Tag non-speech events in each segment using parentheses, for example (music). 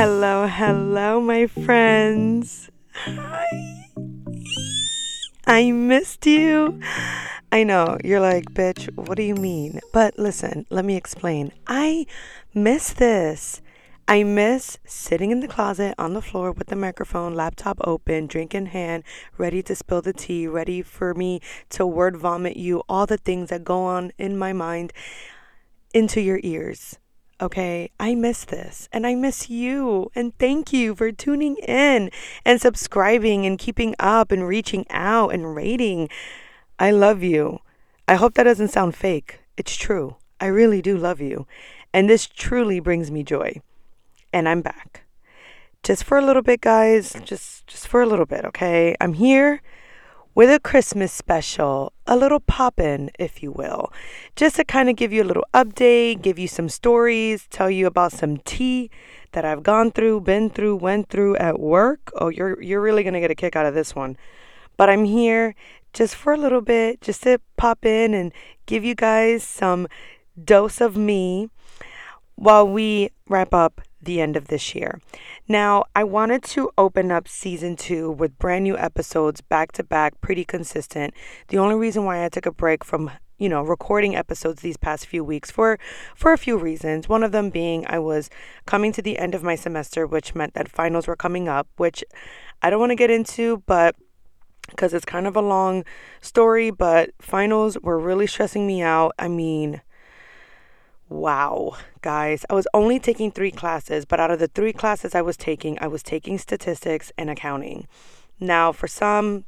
Hello, hello, my friends. Hi. I missed you. I know, you're like, bitch, what do you mean? But listen, let me explain. I miss this. I miss sitting in the closet on the floor with the microphone, laptop open, drink in hand, ready to spill the tea, ready for me to word vomit you all the things that go on in my mind into your ears. Okay, I miss this and I miss you. And thank you for tuning in and subscribing and keeping up and reaching out and rating. I love you. I hope that doesn't sound fake. It's true. I really do love you. And this truly brings me joy. And I'm back. Just for a little bit, guys. Just just for a little bit, okay? I'm here with a Christmas special, a little pop in, if you will, just to kind of give you a little update, give you some stories, tell you about some tea that I've gone through, been through, went through at work. Oh, you're you're really gonna get a kick out of this one. But I'm here just for a little bit, just to pop in and give you guys some dose of me while we wrap up the end of this year. Now, I wanted to open up season two with brand new episodes back to back, pretty consistent. The only reason why I took a break from you know recording episodes these past few weeks for for a few reasons one of them being i was coming to the end of my semester which meant that finals were coming up which i don't want to get into but because it's kind of a long story but finals were really stressing me out i mean Wow, guys, I was only taking three classes, but out of the three classes I was taking, I was taking statistics and accounting. Now, for some,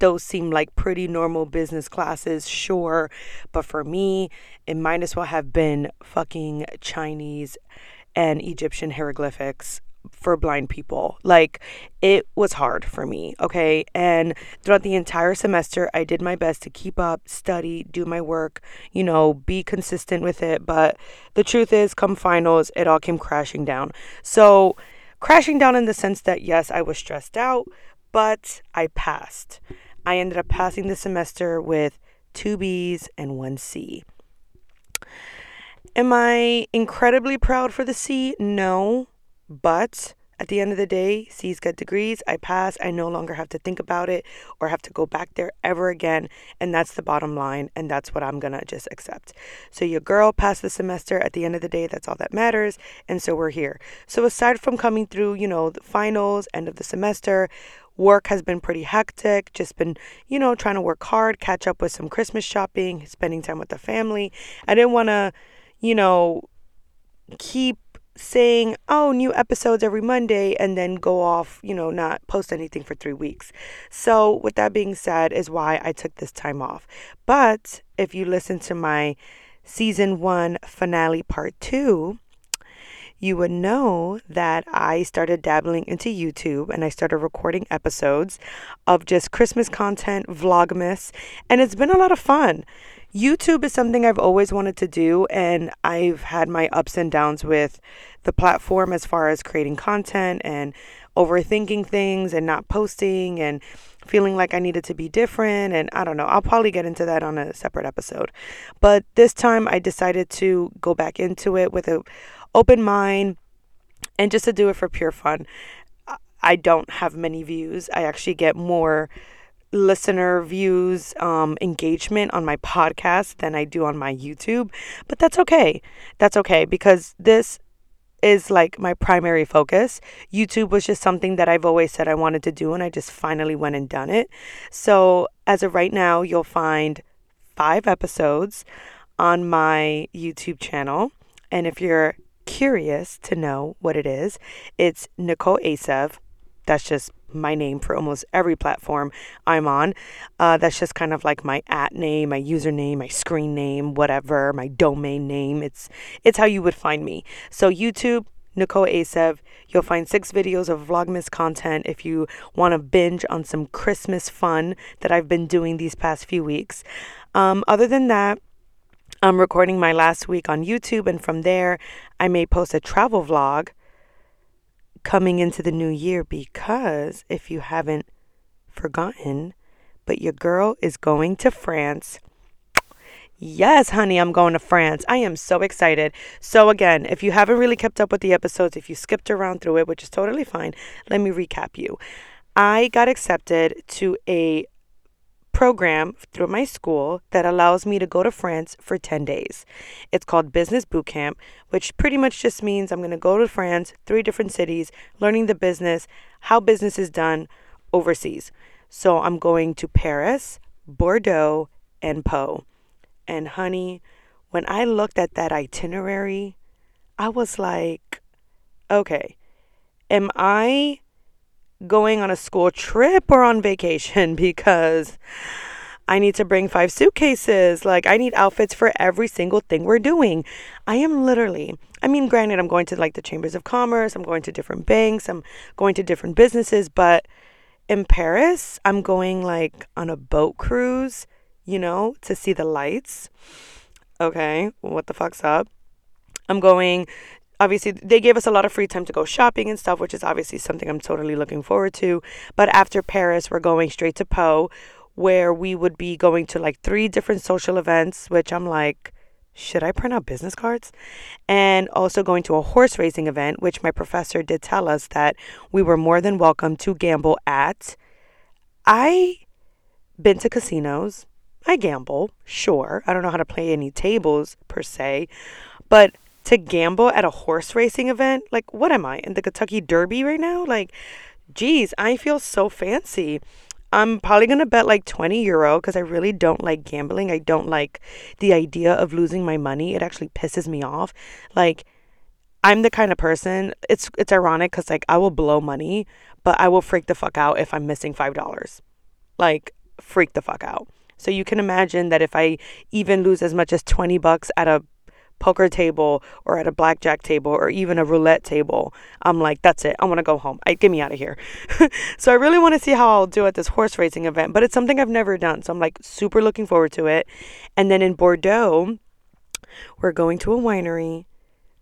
those seem like pretty normal business classes, sure, but for me, it might as well have been fucking Chinese and Egyptian hieroglyphics for blind people. Like it was hard for me, okay? And throughout the entire semester, I did my best to keep up, study, do my work, you know, be consistent with it, but the truth is come finals, it all came crashing down. So, crashing down in the sense that yes, I was stressed out, but I passed. I ended up passing the semester with 2 Bs and 1 C. Am I incredibly proud for the C? No. But at the end of the day, C's get degrees. I pass. I no longer have to think about it or have to go back there ever again. And that's the bottom line. And that's what I'm going to just accept. So, your girl passed the semester. At the end of the day, that's all that matters. And so, we're here. So, aside from coming through, you know, the finals, end of the semester, work has been pretty hectic. Just been, you know, trying to work hard, catch up with some Christmas shopping, spending time with the family. I didn't want to, you know, keep saying, oh, new episodes every Monday, and then go off, you know, not post anything for three weeks. So, with that being said, is why I took this time off. But if you listen to my season one finale part two, you would know that I started dabbling into YouTube and I started recording episodes of just Christmas content, Vlogmas, and it's been a lot of fun. YouTube is something I've always wanted to do, and I've had my ups and downs with the platform as far as creating content and overthinking things and not posting and feeling like I needed to be different. And I don't know, I'll probably get into that on a separate episode. But this time I decided to go back into it with an open mind and just to do it for pure fun. I don't have many views, I actually get more listener views um, engagement on my podcast than I do on my YouTube. But that's okay. That's okay because this is like my primary focus. YouTube was just something that I've always said I wanted to do, and I just finally went and done it. So, as of right now, you'll find five episodes on my YouTube channel. And if you're curious to know what it is, it's Nicole Asev. That's just my name for almost every platform I'm on. Uh, that's just kind of like my at name, my username, my screen name, whatever, my domain name. It's it's how you would find me. So YouTube, Nicole Asev. You'll find six videos of Vlogmas content if you want to binge on some Christmas fun that I've been doing these past few weeks. Um, other than that, I'm recording my last week on YouTube, and from there, I may post a travel vlog coming into the new year because if you haven't forgotten, but your girl is going to France. Yes, honey, I'm going to France. I am so excited. So, again, if you haven't really kept up with the episodes, if you skipped around through it, which is totally fine, let me recap you. I got accepted to a program through my school that allows me to go to France for 10 days. It's called Business Boot Camp, which pretty much just means I'm going to go to France, three different cities, learning the business, how business is done overseas. So I'm going to Paris, Bordeaux, and Pau. And honey, when I looked at that itinerary, I was like, okay, am I going on a school trip or on vacation (laughs) because I need to bring five suitcases. Like, I need outfits for every single thing we're doing. I am literally, I mean, granted, I'm going to like the chambers of commerce, I'm going to different banks, I'm going to different businesses, but in Paris, I'm going like on a boat cruise, you know, to see the lights. Okay, what the fuck's up? I'm going obviously they gave us a lot of free time to go shopping and stuff, which is obviously something I'm totally looking forward to. But after Paris, we're going straight to Pau, where we would be going to like three different social events, which I'm like, should I print out business cards? And also going to a horse racing event, which my professor did tell us that we were more than welcome to gamble at. I been to casinos. I gamble, sure. I don't know how to play any tables per se, but to gamble at a horse racing event. Like, what am I in the Kentucky Derby right now? Like, geez, I feel so fancy. I'm probably going to bet like 20 euro because I really don't like gambling. I don't like the idea of losing my money. It actually pisses me off. Like, I'm the kind of person, it's it's ironic cuz like I will blow money, but I will freak the fuck out if I'm missing $5. Like freak the fuck out. So you can imagine that if I even lose as much as 20 bucks at a poker table or at a blackjack table or even a roulette table, I'm like, that's it. I want to go home. I get me out of here. (laughs) so I really want to see how I'll do at this horse racing event, but it's something I've never done. So I'm like super looking forward to it. And then in Bordeaux, we're going to a winery.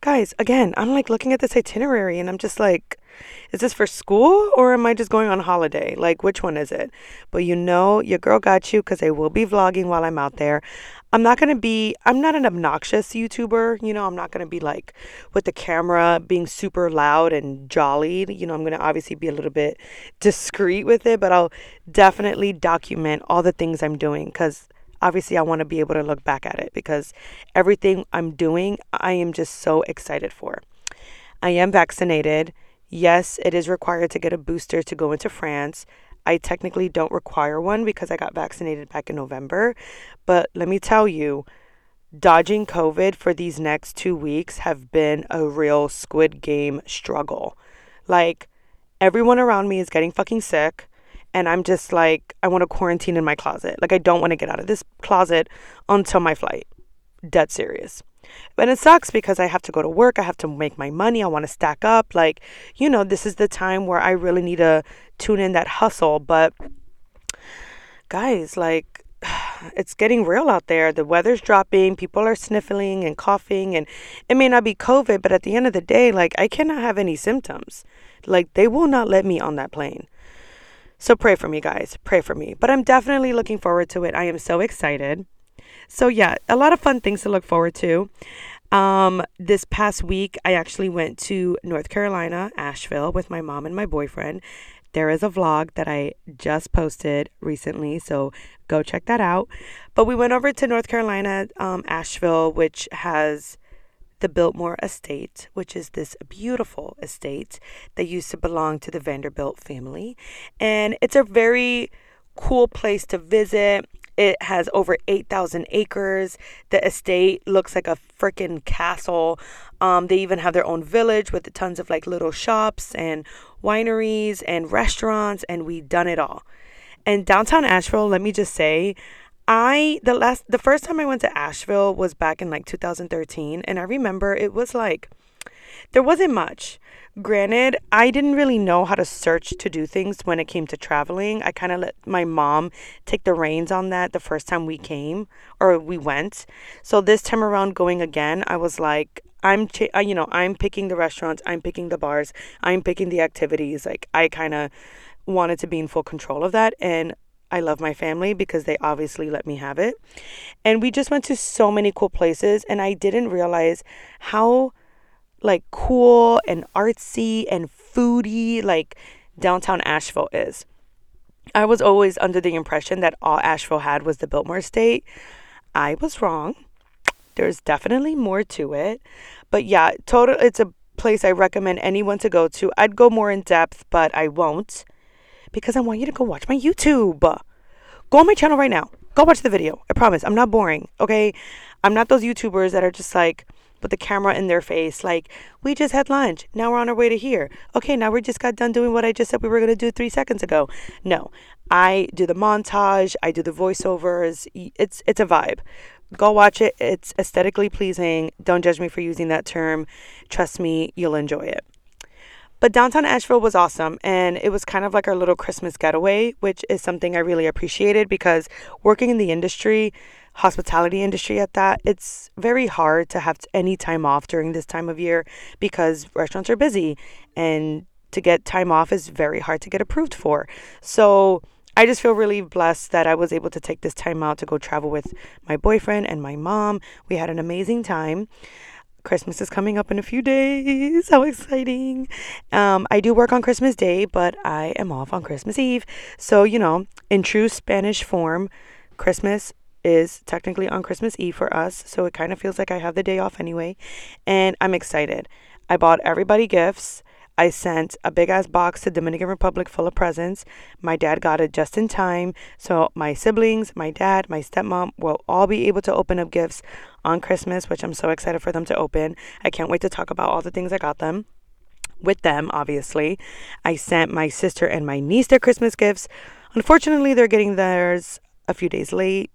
Guys, again, I'm like looking at this itinerary and I'm just like, is this for school or am I just going on holiday? Like, which one is it? But you know, your girl got you because I will be vlogging while I'm out there. I'm not going to be, I'm not an obnoxious YouTuber. You know, I'm not going to be like with the camera being super loud and jolly. You know, I'm going to obviously be a little bit discreet with it, but I'll definitely document all the things I'm doing because obviously I want to be able to look back at it because everything I'm doing, I am just so excited for. I am vaccinated. Yes, it is required to get a booster to go into France. I technically don't require one because I got vaccinated back in November. But let me tell you, dodging COVID for these next two weeks have been a real squid game struggle. Like, everyone around me is getting fucking sick. And I'm just like, I want to quarantine in my closet. Like, I don't want to get out of this closet until my flight. Dead serious. But it sucks because I have to go to work. I have to make my money. I want to stack up. Like, you know, this is the time where I really need to tune in that hustle. But guys, like, (sighs) it's getting real out there. The weather's dropping. People are sniffling and coughing. And it may not be COVID, but at the end of the day, like, I cannot have any symptoms. Like, they will not let me on that plane. So pray for me, guys. Pray for me. But I'm definitely looking forward to it. I am so excited. So, yeah, a lot of fun things to look forward to. Um, this past week, I actually went to North Carolina, Asheville, with my mom and my boyfriend. There is a vlog that I just posted recently, so go check that out. But we went over to North Carolina, um, Asheville, which has the Biltmore Estate, which is this beautiful estate that used to belong to the Vanderbilt family. And it's a very cool place to visit. It has over 8,000 acres. The estate looks like a freaking castle. Um, they even have their own village with tons of like little shops and wineries and restaurants, and we done it all. And downtown Asheville, let me just say, I the last the first time I went to Asheville was back in like 2013, and I remember it was like there wasn't much. Granted, I didn't really know how to search to do things when it came to traveling. I kind of let my mom take the reins on that the first time we came or we went. So this time around going again, I was like, I'm, uh, you know, I'm picking the restaurants, I'm picking the bars, I'm picking the activities. Like I kind of wanted to be in full control of that, and I love my family because they obviously let me have it. And we just went to so many cool places and I didn't realize how like cool and artsy and foodie like downtown Asheville is. I was always under the impression that all Asheville had was the Biltmore Estate. I was wrong. There's definitely more to it. But yeah, total it's a place I recommend anyone to go to. I'd go more in depth, but I won't because I want you to go watch my YouTube. Go on my channel right now. Go watch the video. I promise. I'm not boring, okay? I'm not those YouTubers that are just like with the camera in their face, like, we just had lunch. Now we're on our way to here. Okay, now we just got done doing what I just said we were going to do three seconds ago. No, I do the montage, I do the voiceovers. It's, it's a vibe. Go watch it. It's aesthetically pleasing. Don't judge me for using that term. Trust me, you'll enjoy it. But downtown Asheville was awesome, and it was kind of like our little Christmas getaway, which is something I really appreciated because working in the industry, hospitality industry at that, it's very hard to have any time off during this time of year because restaurants are busy, and to get time off is very hard to get approved for. So I just feel really blessed that I was able to take this time out to go travel with my boyfriend and my mom. We had an amazing time. Christmas is coming up in a few days. How exciting! Um, I do work on Christmas Day, but I am off on Christmas Eve. So, you know, in true Spanish form, Christmas is technically on Christmas Eve for us. So it kind of feels like I have the day off anyway. And I'm excited. I bought everybody gifts. I sent a big ass box to Dominican Republic full of presents. My dad got it just in time. So my siblings, my dad, my stepmom will all be able to open up gifts on Christmas, which I'm so excited for them to open. I can't wait to talk about all the things I got them. With them, obviously. I sent my sister and my niece their Christmas gifts. Unfortunately, they're getting theirs a few days late.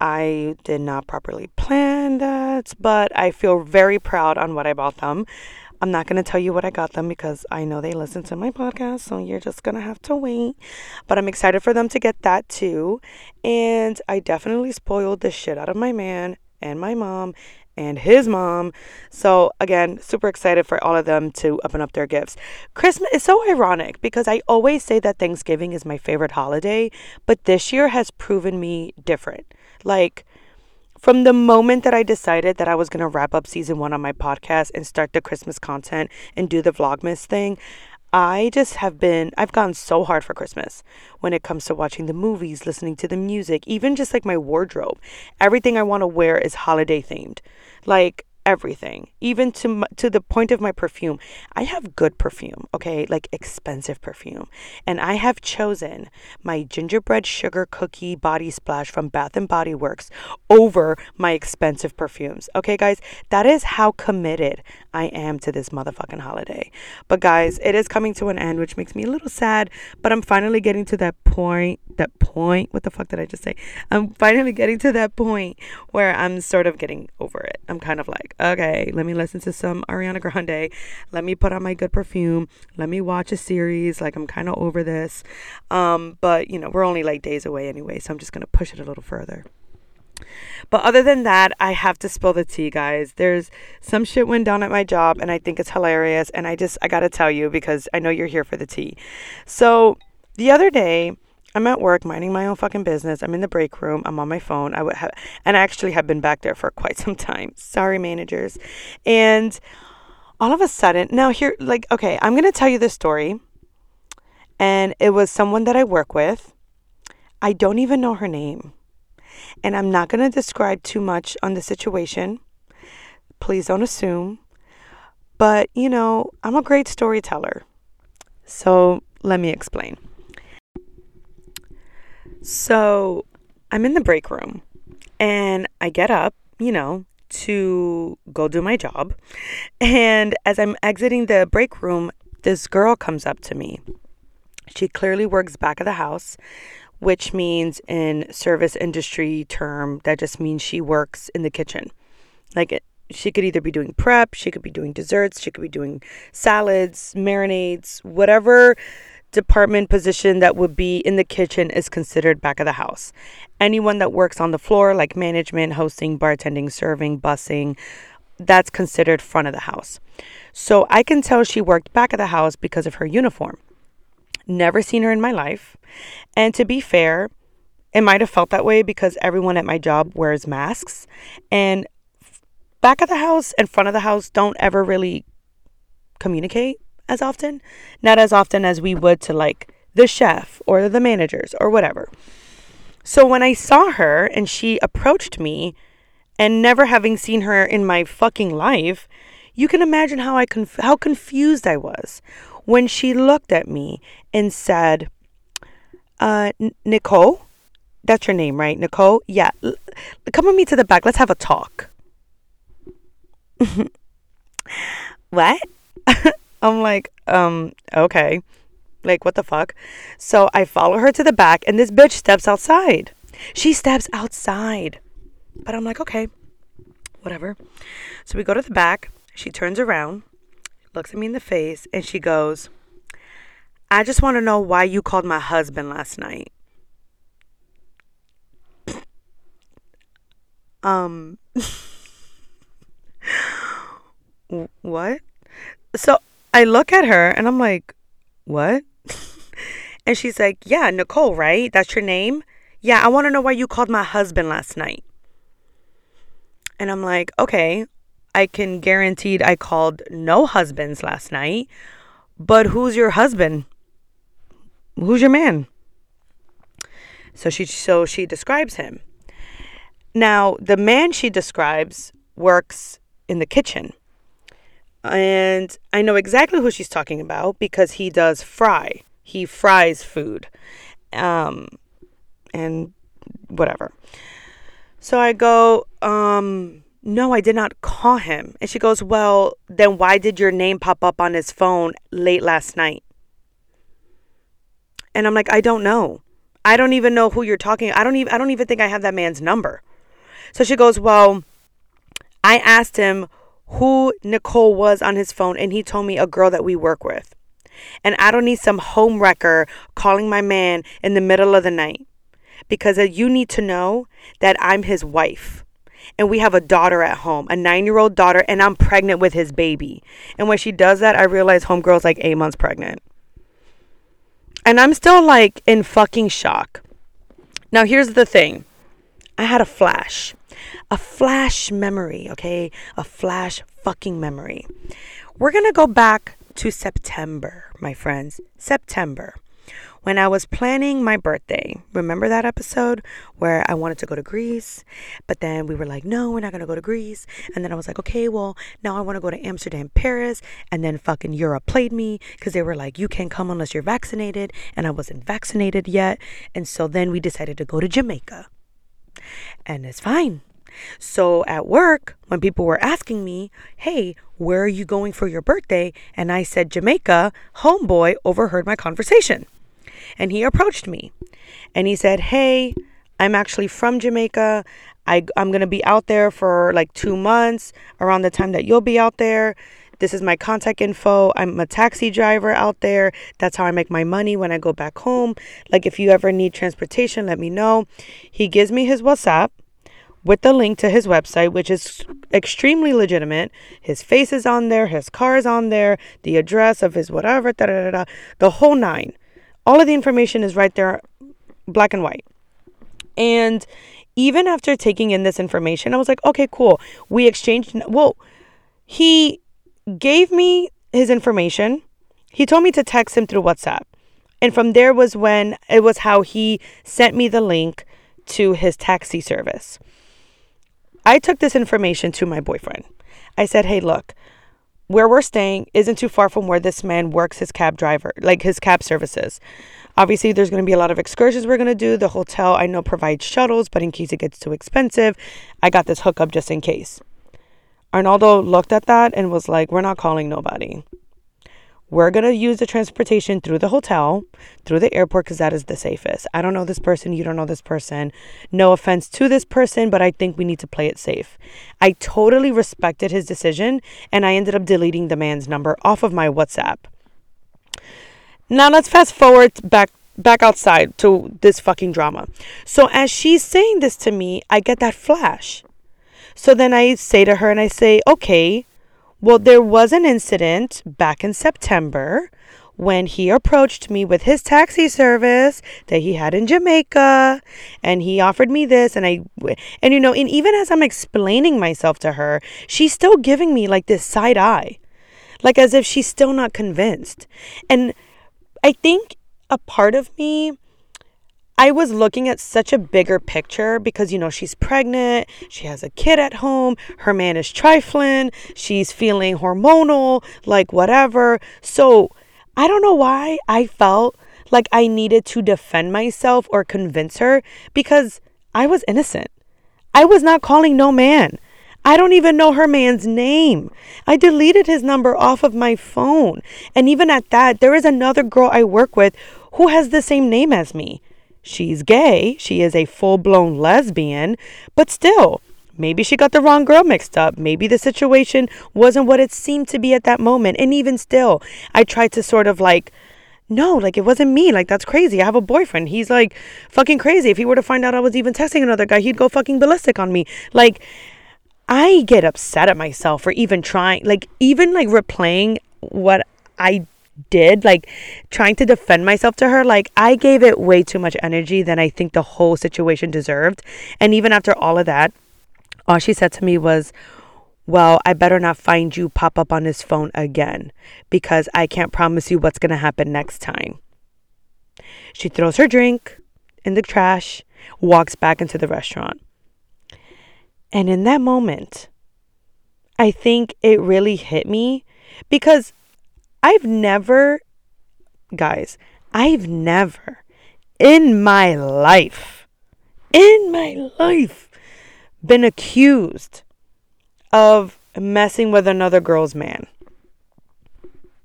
I did not properly plan that, but I feel very proud on what I bought them. I'm not going to tell you what I got them because I know they listen to my podcast, so you're just going to have to wait. But I'm excited for them to get that too. And I definitely spoiled the shit out of my man and my mom and his mom. So again, super excited for all of them to open up their gifts. Christmas is so ironic because I always say that Thanksgiving is my favorite holiday, but this year has proven me different. Like from the moment that I decided that I was going to wrap up season one on my podcast and start the Christmas content and do the Vlogmas thing, I just have been, I've gone so hard for Christmas when it comes to watching the movies, listening to the music, even just like my wardrobe. Everything I want to wear is holiday themed. Like, everything, even to to the point of my perfume. I have good perfume, okay, like expensive perfume, and I have chosen my gingerbread sugar cookie body splash from Bath and Body Works over my expensive perfumes. Okay, guys, that is how committed I am to this motherfucking holiday. But guys, it is coming to an end, which makes me a little sad. But I'm finally getting to that point. That point. What the fuck did I just say? I'm finally getting to that point where I'm sort of getting over it. I'm kind of like okay, let me listen to some Ariana Grande. Let me put on my good perfume. Let me watch a series. Like, I'm kind of over this. Um, but, you know, we're only like days away anyway, so I'm just going to push it a little further. But other than that, I have to spill the tea, guys. There's some shit went down at my job, and I think it's hilarious. And I just, I gotta tell you because I know you're here for the tea. So the other day, I'm at work minding my own fucking business. I'm in the break room. I'm on my phone. I would have, and I actually have been back there for quite (laughs) some time. Sorry, managers. And all of a sudden, now here, like, okay, I'm gonna tell you this story. And it was someone that I work with. I don't even know her name. And I'm not gonna describe too much on the situation. Please don't assume. But, you know, I'm a great storyteller. So let me explain. So I'm in the break room and I get up, you know, to go do my job. And as I'm exiting the break room, this girl comes up to me. She clearly works back of the house, which means in service industry term, that just means she works in the kitchen. Like eh, she could either be doing prep, she could be doing desserts, she could be doing salads, marinades, whatever department position that would be in the kitchen is considered back of the house. Anyone that works on the floor, like management, hosting, bartending, serving, busing, that's considered front of the house. So I can tell she worked back of the house because of her uniform. never seen her in my life. And to be fair, it might have felt that way because everyone at my job wears masks. And back of the house and front of the house don't ever really communicate as often. Not as often as we would to like the chef or the managers or whatever. So when I saw her and she approached me, and never having seen her in my fucking life, you can imagine how I conf- how confused I was when she looked at me and said, uh, Nicole, that's your name, right? Nicole? Yeah. L- come with me to the back. Let's have a talk. (laughs) what? (laughs) I'm like, um, okay. Like, what the fuck? So I follow her to the back, and this bitch steps outside. She steps outside. But I'm like, okay, whatever. So we go to the back. She turns around, looks at me in the face, and she goes, I just want to know why you called my husband last night. (sniffs) um, (laughs) what? So I look at her and I'm like, what? (laughs) and she's like, yeah, Nicole, right? That's your name? Yeah, I want to know why you called my husband last night. And I'm like, okay, I can guarantee I called no husbands last night, but who's your husband? Who's your man? So she so she describes him. Now, the man she describes works in the kitchen. And I know exactly who she's talking about because he does fry. He fries food. Um and whatever. So I go, um, no, I did not call him. And she goes, well, then why did your name pop up on his phone late last night? And I'm like, I don't know. I don't even know who you're talking. I don't even I don't even think I have that man's number. So she goes, "Well, I asked him who Nicole was on his phone and he told me a girl that we work with. And I don't need some home wrecker calling my man in the middle of the night because uh, you need to know that I'm his wife. And we have a daughter at home, a nine year old daughter, and I'm pregnant with his baby. And when she does that, I realize homegirl's like eight months pregnant. And I'm still like in fucking shock. Now, here's the thing I had a flash, a flash memory, okay? A flash fucking memory. We're gonna go back to September, my friends. September when I was planning my birthday. Remember that episode where I wanted to go to Greece, but then we were like, no, we're not going to go to Greece. And then I was like, okay, well, now I want to go to Amsterdam, Paris. And then fucking Europe played me because they were like, you can't come unless you're vaccinated. And I wasn't vaccinated yet. And so then we decided to go to Jamaica. And it's fine. So at work, when people were asking me, hey, where are you going for your birthday? And I said Jamaica, homeboy overheard my conversation and he approached me and he said, Hey, I'm actually from Jamaica. I, I'm going to be out there for like two months around the time that you'll be out there. This is my contact info. I'm a taxi driver out there. That's how I make my money when I go back home. Like, if you ever need transportation, let me know. He gives me his WhatsApp with the link to his website, which is extremely legitimate. His face is on there, his car is on there, the address of his whatever, da da da the whole nine. All of the information is right there, black and white. And even after taking in this information, I was like, okay, cool. We exchanged. Well, he gave me his information. He told me to text him through WhatsApp. And from there was when it was how he sent me the link to his taxi service. I took this information to my boyfriend. I said, hey, look, where we're staying isn't too far from where this man works his cab driver, like his cab services. Obviously, there's going to be a lot of excursions we're going to do. The hotel I know provides shuttles, but in case it gets too expensive, I got this hookup just in case. Arnaldo looked at that and was like, We're not calling nobody. We're going to use the transportation through the hotel, through the airport, because that is the safest. I don't know this person. You don't know this person. No offense to this person, but I think we need to play it safe. I totally respected his decision, and I ended up deleting the man's number off of my WhatsApp. Now let's fast forward back back outside to this fucking drama. So as she's saying this to me, I get that flash. So then I say to her and I say, "Okay, well, there was an incident back in September when he approached me with his taxi service that he had in Jamaica and he offered me this and I and you know and even as I'm explaining myself to her she's still giving me like this side eye like as if she's still not convinced. And I think a part of me I was looking at such a bigger picture because, you know, she's pregnant, she has a kid at home, her man is trifling, she's feeling hormonal, like whatever. So I don't know why I felt like I needed to defend myself or convince her because I was innocent. I was not calling no man. I don't even know her man's name. I deleted his number off of my phone. And even at that, there is another girl I work with who has the same name as me. She's gay, she is a full blown lesbian, but still, maybe she got the wrong girl mixed up. Maybe the situation wasn't what it seemed to be at that moment. And even still, I tried to sort of like, no, like it wasn't me. Like that's crazy. I have a boyfriend. He's like fucking crazy. If he were to find out I was even texting another guy, he'd go fucking ballistic on me. Like, I get upset at myself for even trying, like, even like replaying what I did, like trying to defend myself to her, like I gave it way too much energy than I think the whole situation deserved. And even after all of that, all she said to me was, Well, I better not find you pop up on his phone again because I can't promise you what's going to happen next time. She throws her drink in the trash, walks back into the restaurant. And in that moment, I think it really hit me because I've never, guys, I've never in my life, in my life, been accused of messing with another girl's man.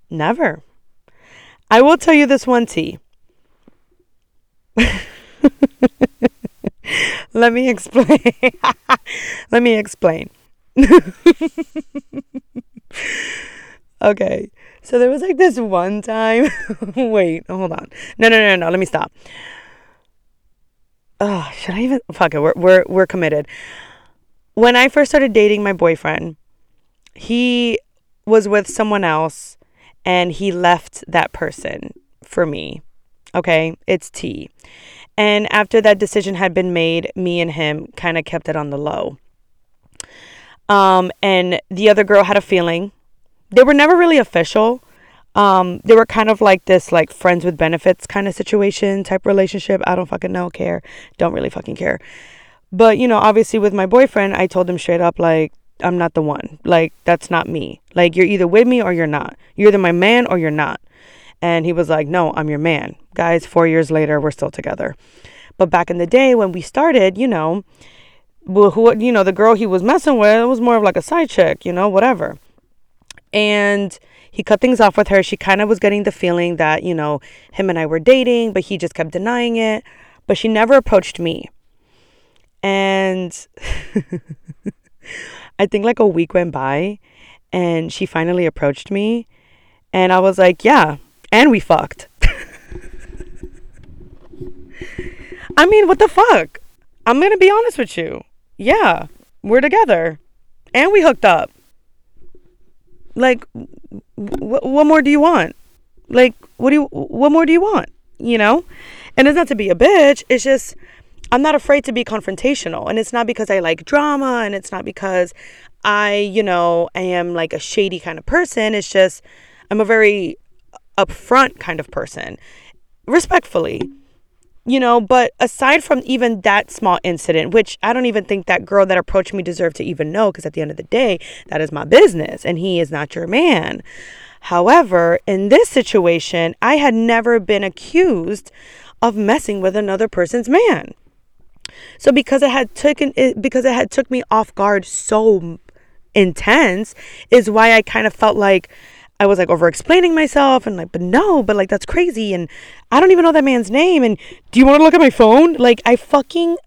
Never. I will tell you this one tea. (laughs) Let me explain. (laughs) Let me explain. (laughs) okay. So there was like this one time. (laughs) Wait, hold on. No, no, no, no. Let me stop. Oh, should I even? Fuck it. We're we're we're committed. When I first started dating my boyfriend, he was with someone else, and he left that person for me. Okay, it's T. And after that decision had been made, me and him kind of kept it on the low. Um, and the other girl had a feeling they were never really official. Um, they were kind of like this like friends with benefits kind of situation type relationship. I don't fucking know, care. Don't really fucking care. But you know, obviously with my boyfriend, I told him straight up like I'm not the one. Like that's not me. Like you're either with me or you're not. You're either my man or you're not. And he was like, "No, I'm your man." Guys, 4 years later, we're still together. But back in the day when we started, you know, well, who you know, the girl he was messing with was more of like a side chick, you know, whatever. And he cut things off with her. She kind of was getting the feeling that, you know, him and I were dating, but he just kept denying it. But she never approached me. And (laughs) I think like a week went by and she finally approached me. And I was like, yeah. And we fucked. (laughs) I mean, what the fuck? I'm going to be honest with you. Yeah, we're together. And we hooked up. Like, wh- what more do you want? Like, what do you, what more do you want? You know? And it's not to be a bitch. It's just, I'm not afraid to be confrontational. And it's not because I like drama and it's not because I, you know, I am like a shady kind of person. It's just, I'm a very upfront kind of person, respectfully you know but aside from even that small incident which i don't even think that girl that approached me deserved to even know because at the end of the day that is my business and he is not your man. However in this situation i had never been accused of messing with another person's man. So because it had taken it because it had took me off guard so intense is why i kind of felt like I was like over explaining myself and like, but no, but like that's crazy. And I don't even know that man's name. And do you want to look at my phone? Like, I fucking,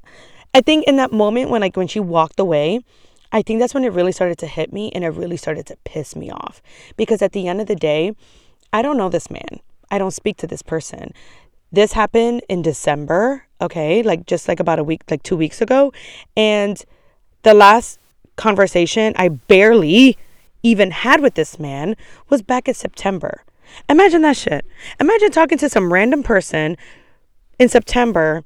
I think in that moment when like when she walked away, I think that's when it really started to hit me and it really started to piss me off. Because at the end of the day, I don't know this man. I don't speak to this person. This happened in December, okay? Like just like about a week, like two weeks ago. And the last conversation, I barely even had with this man was back in September. Imagine that shit. Imagine talking to some random person in September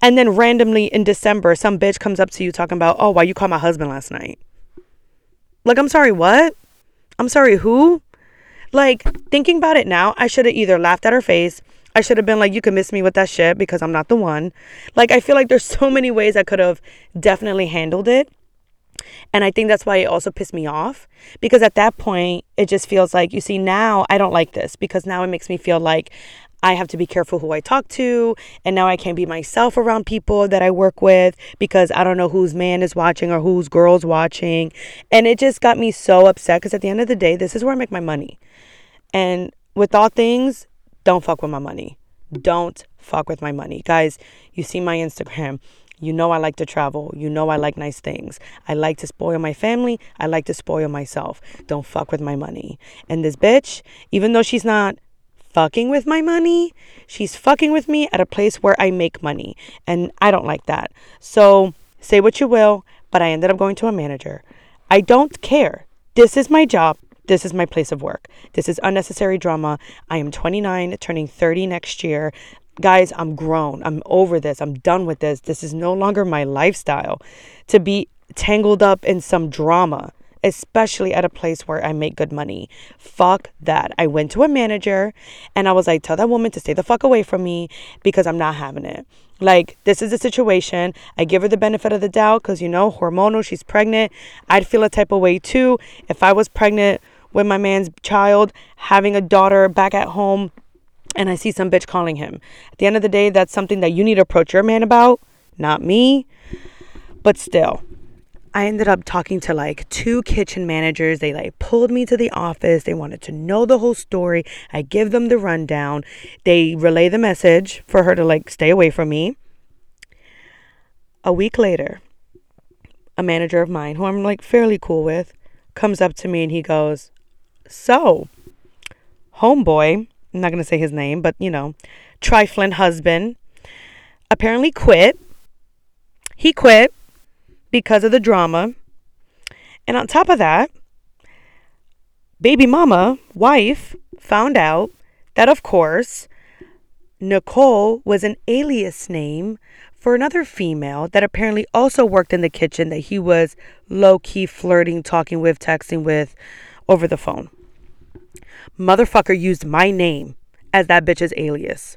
and then randomly in December, some bitch comes up to you talking about, oh, why you called my husband last night? Like, I'm sorry, what? I'm sorry, who? Like, thinking about it now, I should have either laughed at her face. I should have been like, you can miss me with that shit because I'm not the one. Like, I feel like there's so many ways I could have definitely handled it. And I think that's why it also pissed me off because at that point, it just feels like, you see, now I don't like this because now it makes me feel like I have to be careful who I talk to. And now I can't be myself around people that I work with because I don't know whose man is watching or whose girl's watching. And it just got me so upset because at the end of the day, this is where I make my money. And with all things, don't fuck with my money. Don't fuck with my money. Guys, you see my Instagram. You know I like to travel. You know I like nice things. I like to spoil my family. I like to spoil myself. Don't fuck with my money. And this bitch, even though she's not fucking with my money, she's fucking with me at a place where I make money. And I don't like that. So say what you will, but I ended up going to a manager. I don't care. This is my job. This is my place of work. This is unnecessary drama. I am 29, turning 30 next year guys, I'm grown. I'm over this. I'm done with this. This is no longer my lifestyle to be tangled up in some drama, especially at a place where I make good money. Fuck that. I went to a manager and I was like, tell that woman to stay the fuck away from me because I'm not having it. Like, this is a situation. I give her the benefit of the doubt because, you know, hormonal, she's pregnant. I'd feel a type of way too if I was pregnant with my man's child, having a daughter back at home and I see some bitch calling him. At the end of the day, that's something that you need to approach your man about, not me. But still, I ended up talking to like two kitchen managers. They like pulled me to the office. They wanted to know the whole story. I give them the rundown. They relay the message for her to like stay away from me. A week later, a manager of mine who I'm like fairly cool with comes up to me and he goes, So, homeboy I'm not going to say his name, but you know, trifling husband, apparently quit. He quit because of the drama. And on top of that, baby mama, wife, found out that, of course, Nicole was an alias name for another female that apparently also worked in the kitchen that he was low key flirting, talking with, texting with over the phone motherfucker used my name as that bitch's alias.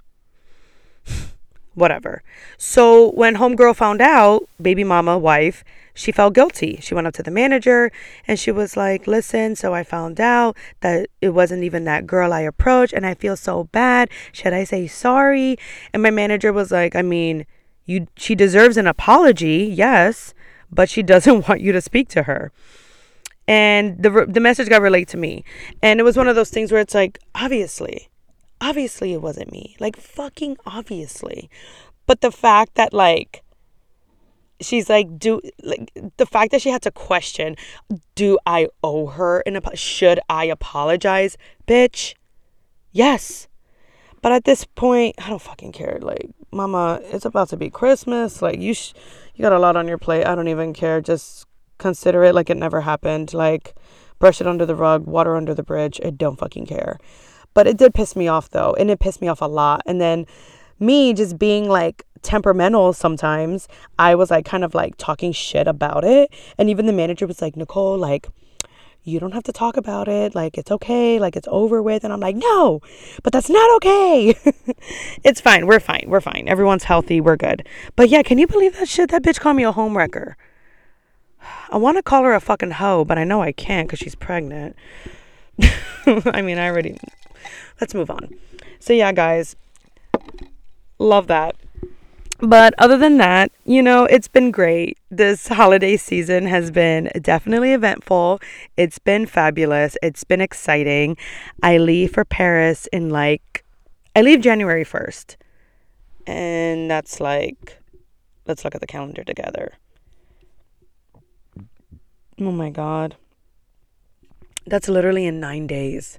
(laughs) Whatever. So when homegirl found out, baby mama, wife, she felt guilty. She went up to the manager and she was like, Listen, so I found out that it wasn't even that girl I approached and I feel so bad. Should I say sorry? And my manager was like, I mean, you she deserves an apology, yes, but she (laughs) doesn't want you to speak to her and the the message got relayed to me. And it was one of those things where it's like obviously obviously it wasn't me. Like fucking obviously. But the fact that like she's like do like the fact that she had to question do i owe her an ap- should i apologize bitch? Yes. But at this point i don't fucking care. Like mama it's about to be christmas. Like you sh- you got a lot on your plate. I don't even care. Just consider it like it never happened. Like, brush it under the rug, water under the bridge. I don't fucking care. But it did piss me off though, and it pissed me off a lot. And then me just being like temperamental sometimes, I was like kind of like talking shit about it. And even the manager was like, Nicole, like, you don't have to talk about it. Like, it's okay. Like, it's over with. And I'm like, no, but that's not okay. (laughs) it's fine. We're fine. We're fine. Everyone's healthy. We're good. But yeah, can you believe that shit? That bitch called me a home wrecker. I want to call her a fucking hoe, but I know I can't because she's pregnant. (laughs) I mean, I already. Let's move on. So, yeah, guys, love that. But other than that, you know, it's been great. This holiday season has been definitely eventful. It's been fabulous. It's been exciting. I leave for Paris in like, I leave January 1st. And that's like, let's look at the calendar together. Oh my God. That's literally in nine days.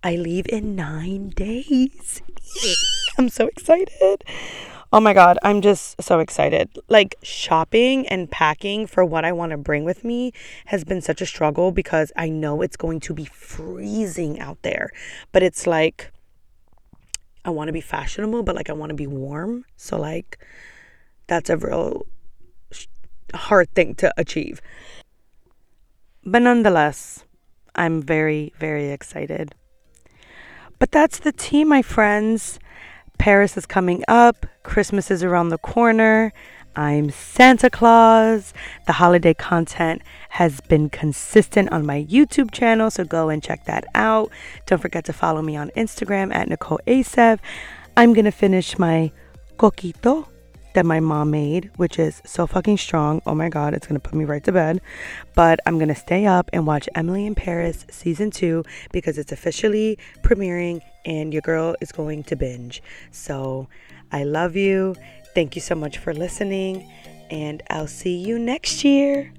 I leave in nine days. (laughs) I'm so excited. Oh my God, I'm just so excited. Like, shopping and packing for what I want to bring with me has been such a struggle because I know it's going to be freezing out there. But it's like, I want to be fashionable, but like, I want to be warm. So, like, that's a real hard thing to achieve. But nonetheless, I'm very, very excited. But that's the tea, my friends. Paris is coming up, Christmas is around the corner. I'm Santa Claus. The holiday content has been consistent on my YouTube channel, so go and check that out. Don't forget to follow me on Instagram at Nicole Asev. I'm gonna finish my coquito that my mom made, which is so fucking strong. Oh my God, it's gonna put me right to bed. But I'm gonna stay up and watch Emily in Paris season two because it's officially premiering and your girl is going to binge. So I love you. Thank you so much for listening, and I'll see you next year.